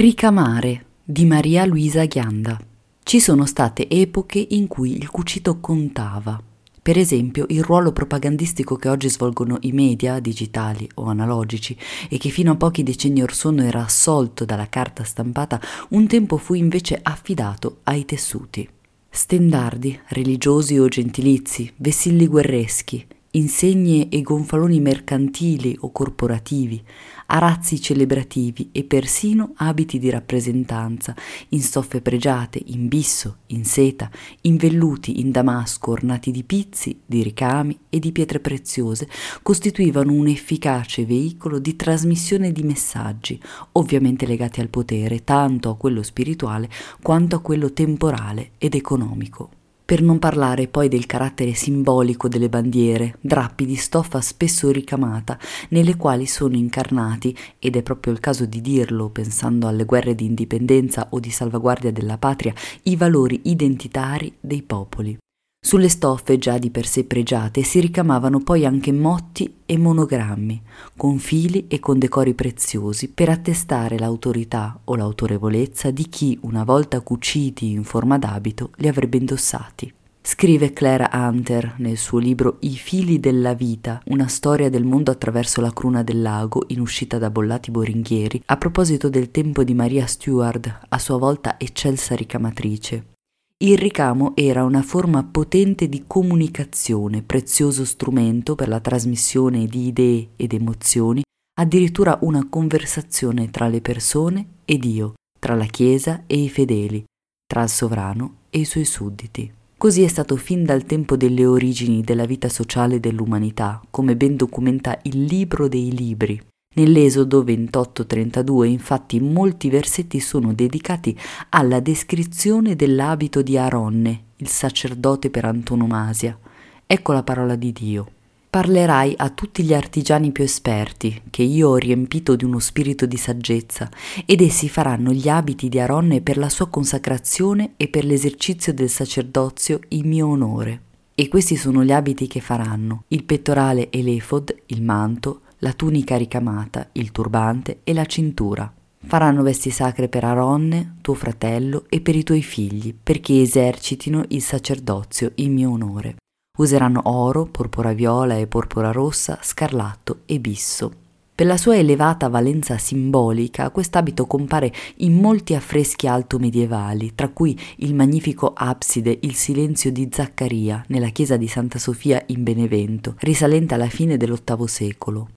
Ricamare di Maria Luisa Ghianda. Ci sono state epoche in cui il cucito contava. Per esempio, il ruolo propagandistico che oggi svolgono i media, digitali o analogici, e che fino a pochi decenni or sono era assolto dalla carta stampata, un tempo fu invece affidato ai tessuti. Stendardi, religiosi o gentilizi, vessilli guerreschi, insegne e gonfaloni mercantili o corporativi, arazzi celebrativi e persino abiti di rappresentanza, in stoffe pregiate, in bisso, in seta, in velluti, in damasco, ornati di pizzi, di ricami e di pietre preziose, costituivano un efficace veicolo di trasmissione di messaggi, ovviamente legati al potere, tanto a quello spirituale quanto a quello temporale ed economico per non parlare poi del carattere simbolico delle bandiere, drappi di stoffa spesso ricamata, nelle quali sono incarnati, ed è proprio il caso di dirlo pensando alle guerre di indipendenza o di salvaguardia della patria, i valori identitari dei popoli. Sulle stoffe già di per sé pregiate si ricamavano poi anche motti e monogrammi, con fili e con decori preziosi per attestare l'autorità o l'autorevolezza di chi, una volta cuciti in forma d'abito, li avrebbe indossati. Scrive Claire Hunter nel suo libro I fili della vita, una storia del mondo attraverso la cruna del lago, in uscita da Bollati Boringhieri, a proposito del tempo di Maria Stuart, a sua volta eccelsa ricamatrice. Il ricamo era una forma potente di comunicazione, prezioso strumento per la trasmissione di idee ed emozioni, addirittura una conversazione tra le persone e Dio, tra la Chiesa e i fedeli, tra il sovrano e i suoi sudditi. Così è stato fin dal tempo delle origini della vita sociale dell'umanità, come ben documenta il libro dei libri, Nell'Esodo 28-32 infatti molti versetti sono dedicati alla descrizione dell'abito di Aronne, il sacerdote per antonomasia. Ecco la parola di Dio. Parlerai a tutti gli artigiani più esperti, che io ho riempito di uno spirito di saggezza, ed essi faranno gli abiti di Aronne per la sua consacrazione e per l'esercizio del sacerdozio in mio onore. E questi sono gli abiti che faranno, il pettorale e l'efod, il manto, la tunica ricamata, il turbante e la cintura. Faranno vesti sacre per Aronne, tuo fratello, e per i tuoi figli, perché esercitino il sacerdozio in mio onore. Useranno oro, porpora viola e porpora rossa, scarlatto e bisso. Per la sua elevata valenza simbolica, quest'abito compare in molti affreschi alto medievali, tra cui il magnifico abside Il silenzio di Zaccaria nella chiesa di Santa Sofia in Benevento, risalente alla fine dell'VIII secolo.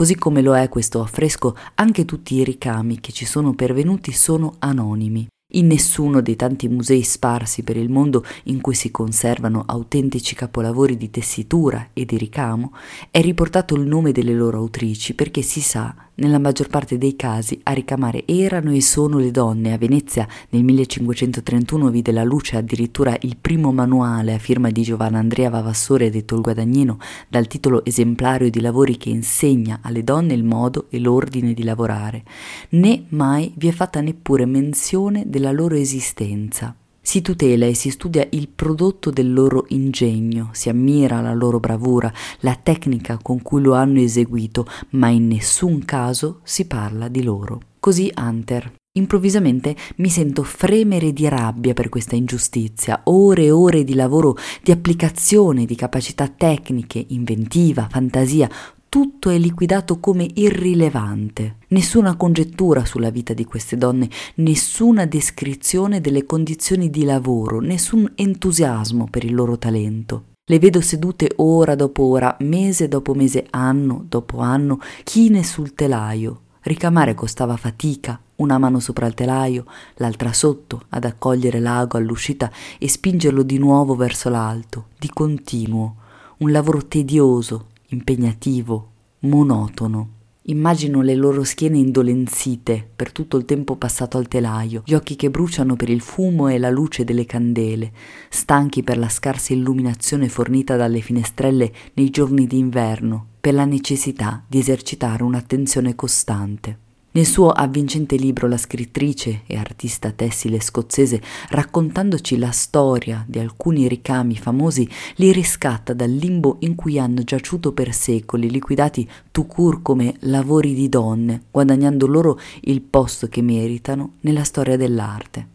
Così come lo è questo affresco, anche tutti i ricami che ci sono pervenuti sono anonimi. In nessuno dei tanti musei sparsi per il mondo in cui si conservano autentici capolavori di tessitura e di ricamo è riportato il nome delle loro autrici perché si sa nella maggior parte dei casi a ricamare erano e sono le donne. A Venezia nel 1531 vide la luce addirittura il primo manuale a firma di Giovanna Andrea Vavassore detto il Guadagnino dal titolo esemplario di lavori che insegna alle donne il modo e l'ordine di lavorare. Né mai vi è fatta neppure menzione della loro esistenza. Si tutela e si studia il prodotto del loro ingegno, si ammira la loro bravura, la tecnica con cui lo hanno eseguito, ma in nessun caso si parla di loro. Così Hunter. Improvvisamente mi sento fremere di rabbia per questa ingiustizia, ore e ore di lavoro, di applicazione, di capacità tecniche, inventiva, fantasia, tutto è liquidato come irrilevante. Nessuna congettura sulla vita di queste donne, nessuna descrizione delle condizioni di lavoro, nessun entusiasmo per il loro talento. Le vedo sedute ora dopo ora, mese dopo mese, anno dopo anno, chine sul telaio. Ricamare costava fatica, una mano sopra il telaio, l'altra sotto, ad accogliere l'ago all'uscita e spingerlo di nuovo verso l'alto, di continuo. Un lavoro tedioso, impegnativo, monotono. Immagino le loro schiene indolenzite per tutto il tempo passato al telaio, gli occhi che bruciano per il fumo e la luce delle candele, stanchi per la scarsa illuminazione fornita dalle finestrelle nei giorni d'inverno, per la necessità di esercitare un'attenzione costante. Nel suo avvincente libro la scrittrice e artista tessile scozzese, raccontandoci la storia di alcuni ricami famosi, li riscatta dal limbo in cui hanno giaciuto per secoli, liquidati tout court come lavori di donne, guadagnando loro il posto che meritano nella storia dell'arte.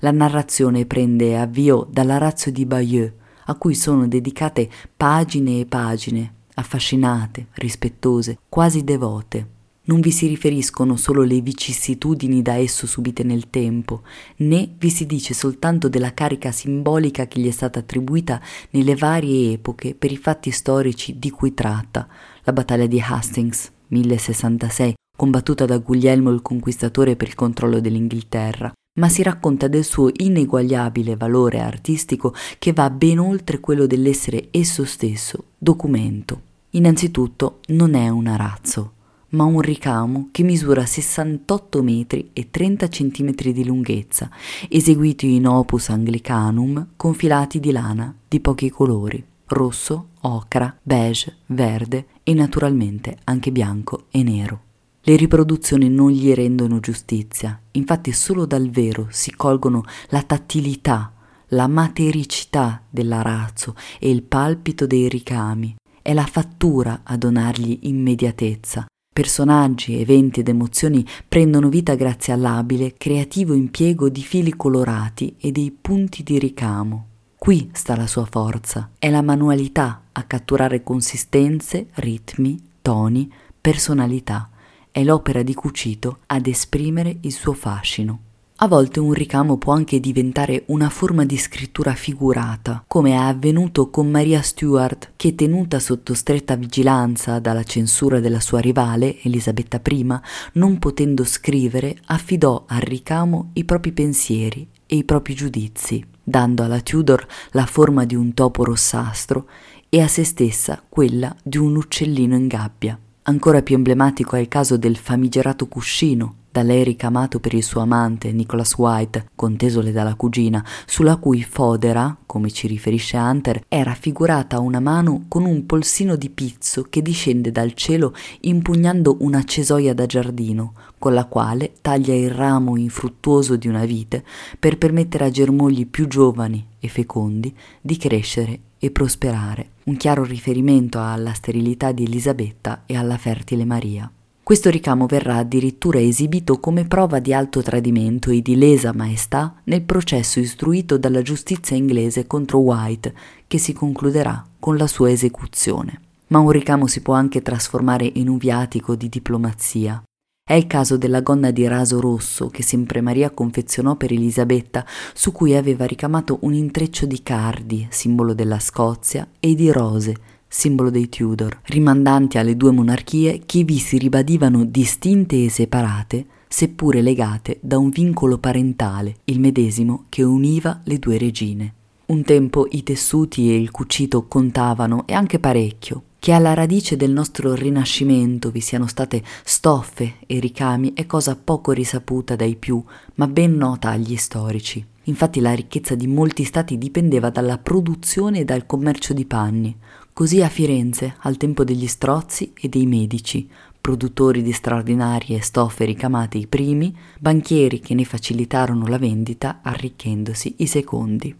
La narrazione prende avvio dalla razza di Bayeux, a cui sono dedicate pagine e pagine, affascinate, rispettose, quasi devote non vi si riferiscono solo le vicissitudini da esso subite nel tempo, né vi si dice soltanto della carica simbolica che gli è stata attribuita nelle varie epoche per i fatti storici di cui tratta, la battaglia di Hastings, 1066, combattuta da Guglielmo il Conquistatore per il controllo dell'Inghilterra, ma si racconta del suo ineguagliabile valore artistico che va ben oltre quello dell'essere esso stesso documento. Innanzitutto non è un arazzo, ma un ricamo che misura 68 metri e 30 centimetri di lunghezza, eseguito in opus anglicanum con filati di lana di pochi colori, rosso, ocra, beige, verde e naturalmente anche bianco e nero. Le riproduzioni non gli rendono giustizia, infatti solo dal vero si colgono la tattilità, la matericità dell'arazzo e il palpito dei ricami. È la fattura a donargli immediatezza, Personaggi, eventi ed emozioni prendono vita grazie all'abile, creativo impiego di fili colorati e dei punti di ricamo. Qui sta la sua forza, è la manualità a catturare consistenze, ritmi, toni, personalità, è l'opera di Cucito ad esprimere il suo fascino. A volte un ricamo può anche diventare una forma di scrittura figurata, come è avvenuto con Maria Stuart, che tenuta sotto stretta vigilanza dalla censura della sua rivale, Elisabetta I, non potendo scrivere, affidò al ricamo i propri pensieri e i propri giudizi, dando alla Tudor la forma di un topo rossastro e a se stessa quella di un uccellino in gabbia. Ancora più emblematico è il caso del famigerato cuscino, da lei ricamato per il suo amante Nicholas White, contesole dalla cugina, sulla cui fodera, come ci riferisce Hunter, è raffigurata una mano con un polsino di pizzo che discende dal cielo impugnando una cesoia da giardino, con la quale taglia il ramo infruttuoso di una vite per permettere a germogli più giovani e fecondi di crescere e prosperare, un chiaro riferimento alla sterilità di Elisabetta e alla fertile Maria. Questo ricamo verrà addirittura esibito come prova di alto tradimento e di lesa maestà nel processo istruito dalla giustizia inglese contro White, che si concluderà con la sua esecuzione. Ma un ricamo si può anche trasformare in un viatico di diplomazia. È il caso della gonna di raso rosso che sempre Maria confezionò per Elisabetta, su cui aveva ricamato un intreccio di cardi, simbolo della Scozia, e di rose, simbolo dei Tudor, rimandanti alle due monarchie che vi si ribadivano distinte e separate, seppure legate da un vincolo parentale, il medesimo che univa le due regine. Un tempo i tessuti e il cucito contavano e anche parecchio. Che alla radice del nostro rinascimento vi siano state stoffe e ricami è cosa poco risaputa dai più, ma ben nota agli storici. Infatti la ricchezza di molti stati dipendeva dalla produzione e dal commercio di panni, Così a Firenze, al tempo degli strozzi e dei medici, produttori di straordinarie stoffe ricamate i primi, banchieri che ne facilitarono la vendita arricchendosi i secondi.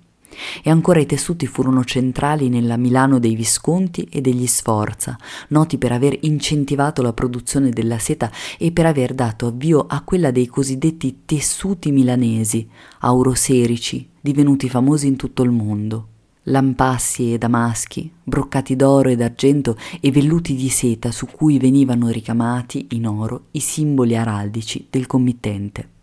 E ancora i tessuti furono centrali nella Milano dei Visconti e degli Sforza, noti per aver incentivato la produzione della seta e per aver dato avvio a quella dei cosiddetti tessuti milanesi, auroserici, divenuti famosi in tutto il mondo lampassi e damaschi, broccati d'oro e d'argento e velluti di seta su cui venivano ricamati in oro i simboli araldici del committente.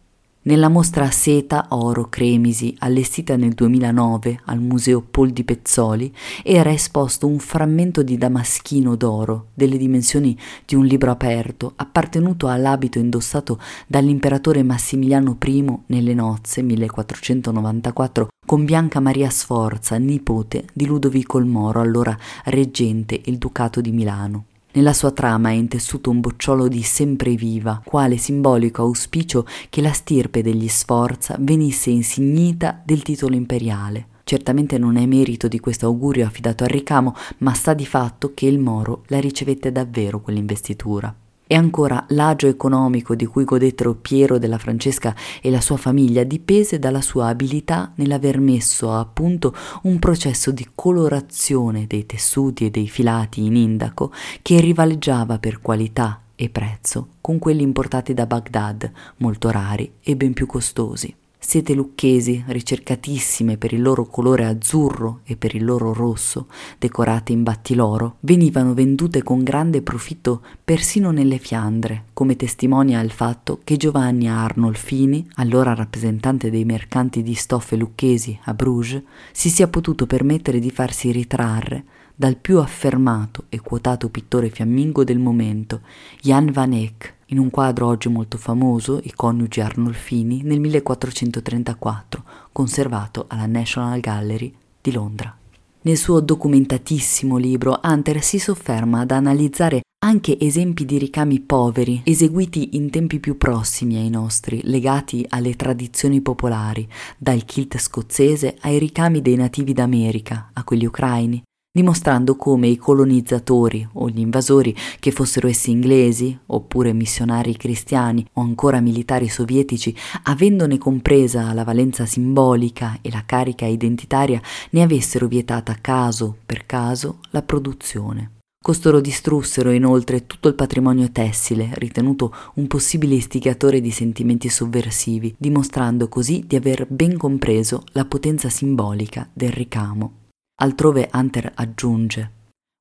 Nella mostra Seta Oro Cremisi, allestita nel 2009 al Museo Pol di Pezzoli, era esposto un frammento di damaschino d'oro delle dimensioni di un libro aperto, appartenuto all'abito indossato dall'imperatore Massimiliano I nelle nozze 1494 con Bianca Maria Sforza, nipote di Ludovico il Moro, allora reggente il Ducato di Milano. Nella sua trama è intessuto un bocciolo di sempreviva, quale simbolico auspicio che la stirpe degli Sforza venisse insignita del titolo imperiale. Certamente non è merito di questo augurio affidato al ricamo, ma sta di fatto che il Moro la ricevette davvero quell'investitura. E ancora l'agio economico di cui godettero Piero della Francesca e la sua famiglia dipese dalla sua abilità nell'aver messo a punto un processo di colorazione dei tessuti e dei filati in indaco che rivaleggiava per qualità e prezzo con quelli importati da Baghdad, molto rari e ben più costosi. Sete lucchesi, ricercatissime per il loro colore azzurro e per il loro rosso, decorate in battiloro, venivano vendute con grande profitto persino nelle Fiandre, come testimonia il fatto che Giovanni Arnolfini, allora rappresentante dei mercanti di stoffe lucchesi a Bruges, si sia potuto permettere di farsi ritrarre dal più affermato e quotato pittore fiammingo del momento, Jan van Eyck, in un quadro oggi molto famoso, I coniugi Arnolfini, nel 1434, conservato alla National Gallery di Londra. Nel suo documentatissimo libro, Hunter si sofferma ad analizzare anche esempi di ricami poveri, eseguiti in tempi più prossimi ai nostri, legati alle tradizioni popolari, dal kilt scozzese ai ricami dei nativi d'America, a quelli ucraini, dimostrando come i colonizzatori o gli invasori, che fossero essi inglesi, oppure missionari cristiani o ancora militari sovietici, avendone compresa la valenza simbolica e la carica identitaria, ne avessero vietata caso per caso la produzione. Costoro distrussero inoltre tutto il patrimonio tessile, ritenuto un possibile istigatore di sentimenti sovversivi, dimostrando così di aver ben compreso la potenza simbolica del ricamo. Altrove Hunter aggiunge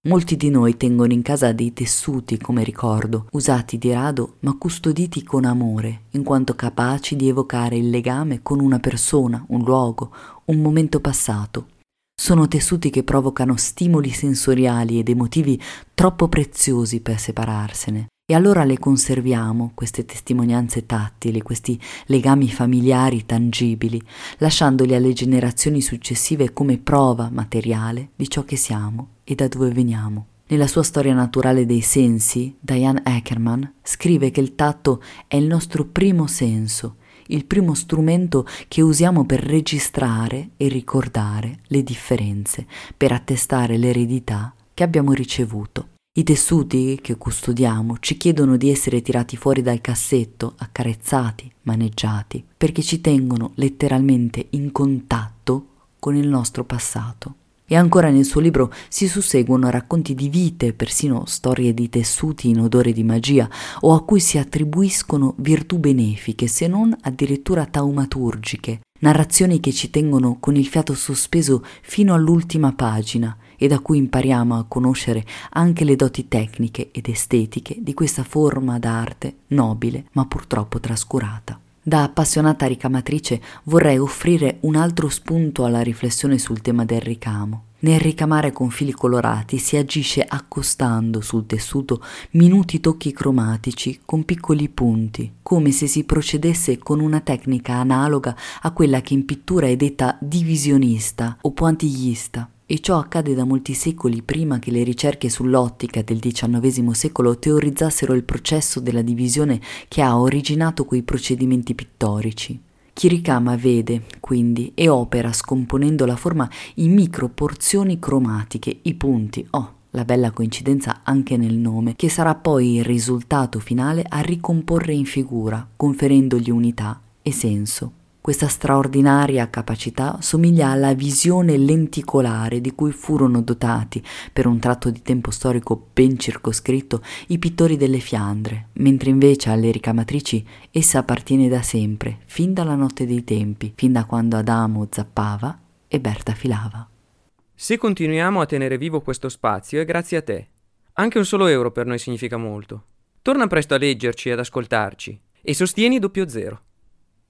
Molti di noi tengono in casa dei tessuti come ricordo, usati di rado ma custoditi con amore, in quanto capaci di evocare il legame con una persona, un luogo, un momento passato. Sono tessuti che provocano stimoli sensoriali ed emotivi troppo preziosi per separarsene. E allora le conserviamo, queste testimonianze tattili, questi legami familiari tangibili, lasciandoli alle generazioni successive come prova materiale di ciò che siamo e da dove veniamo. Nella sua storia naturale dei sensi, Diane Ackerman scrive che il tatto è il nostro primo senso, il primo strumento che usiamo per registrare e ricordare le differenze, per attestare l'eredità che abbiamo ricevuto. I tessuti che custodiamo ci chiedono di essere tirati fuori dal cassetto, accarezzati, maneggiati, perché ci tengono letteralmente in contatto con il nostro passato. E ancora nel suo libro si susseguono racconti di vite, persino storie di tessuti in odore di magia, o a cui si attribuiscono virtù benefiche, se non addirittura taumaturgiche, narrazioni che ci tengono con il fiato sospeso fino all'ultima pagina, e da cui impariamo a conoscere anche le doti tecniche ed estetiche di questa forma d'arte nobile ma purtroppo trascurata. Da appassionata ricamatrice vorrei offrire un altro spunto alla riflessione sul tema del ricamo. Nel ricamare con fili colorati si agisce accostando sul tessuto minuti tocchi cromatici con piccoli punti, come se si procedesse con una tecnica analoga a quella che in pittura è detta divisionista o pointiglista e ciò accade da molti secoli prima che le ricerche sull'ottica del XIX secolo teorizzassero il processo della divisione che ha originato quei procedimenti pittorici. Chi ricama vede, quindi, e opera scomponendo la forma in micro porzioni cromatiche, i punti, oh, la bella coincidenza anche nel nome, che sarà poi il risultato finale a ricomporre in figura, conferendogli unità e senso. Questa straordinaria capacità somiglia alla visione lenticolare di cui furono dotati, per un tratto di tempo storico ben circoscritto, i pittori delle Fiandre, mentre invece alle ricamatrici essa appartiene da sempre, fin dalla notte dei tempi, fin da quando Adamo zappava e Berta filava. Se continuiamo a tenere vivo questo spazio è grazie a te. Anche un solo euro per noi significa molto. Torna presto a leggerci e ad ascoltarci e sostieni doppio zero.